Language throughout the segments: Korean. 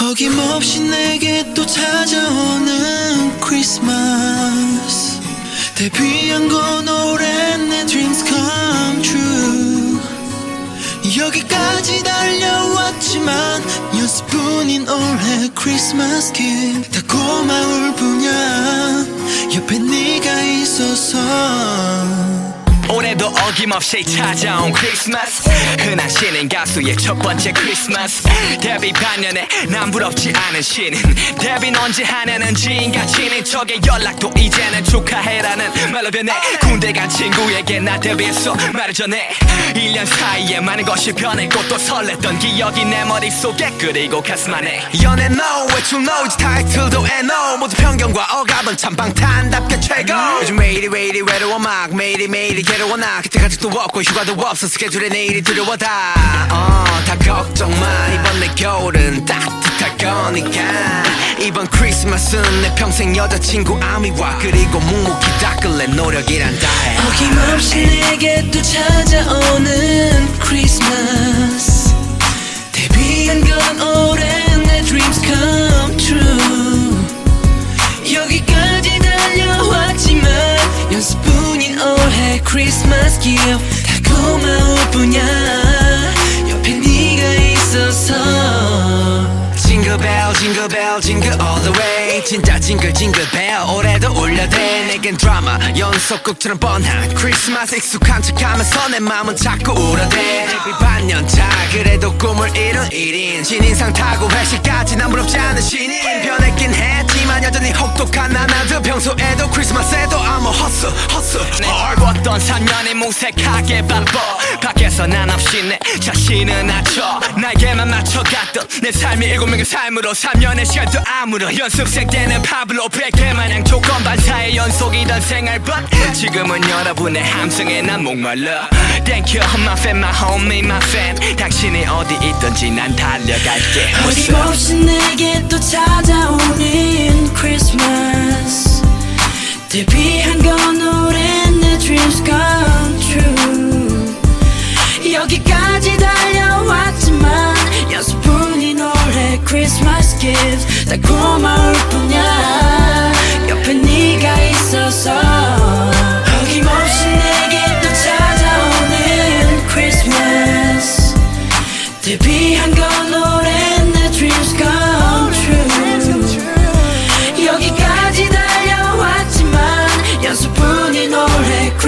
어김없이 내게 또 찾아오는 크리스마스. 데뷔한 건 오랜 내 dreams come true. 여기까지 달려왔지만 연습뿐인 올해 크리스마스 기다 고마울 뿐이야. 옆에 네가 있어서 올해도 어김없이 찾아온 크리스마스. 흔한 신인 가수의 첫 번째 크리스마스. 데뷔 반년에 난 부럽지 않은 신인. 데뷔는 언제 하냐는 지 인가치는 척의 연락도 이제는 축하해라는 말로 변해 군대 간 친구에게 나 데뷔했어 말을 전해. 1년 사이에 많은 것이 변했고 또 설렜던 기억이 내 머릿속에 그리고 가슴 안에. 연애 no 외출 no 타이틀도 NO 모두 편견과 억압은 참 방탄답게 최고. 요즘 왜 이리 왜 이리 외로워 막 매일이 매일이 괴로워 나. 그때 가족도 없고 휴가도 없어 스케줄에 내일이 두려워 다어다 걱정 마. 이번 내 겨울은 따뜻할 거니까. 이번 크리스마스는 내 평생 여자친구 아미와 그리고 묵묵히 닦을래 노력이란 다해 어김없이 내게 또 찾아오는 크리스마스. 데뷔한 건 오랜 크리스마스 기억 다 고마울 뿐이야. 옆에 네가 있어서. 징글벨 징글벨 징글 all the way. 진짜 징글 징글벨 올해도 울려대. 내겐 드라마 연속극처럼 뻔한 크리스마스 익숙한 척하면서 내 맘은 자꾸 울어대. 반년차 그래도 꿈을 이룬 1인 신인상 타고 회식 얼었던 3년이 무색하게 바빠. 밖에서 난 없이 내 자신을 낮춰. 나에게만 맞춰갔던 내 삶이 일곱 명의 삶으로 3년의 시간도 아무런 연습생 때는 파블로 백개 마냥 조건 반사의 연속이던 생활 but 지금은 여러분의 함성에 난 목말라. Thank you my fan my homie my fan 당신이 어디 있든지 난 달려갈게. up? 어림없이 내게 또 찾아오는 크리스마스 데뷔한 건 dreams come true. 여기까지 달려왔지만 연습뿐인 올해 크리스마스 gift 다 고마울 뿐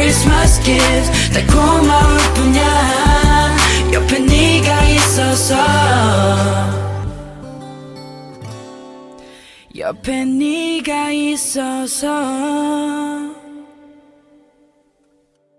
크리스마스 gift 다 고마울 뿐이야. 옆에 네가 있어서. 옆에 네가 있어서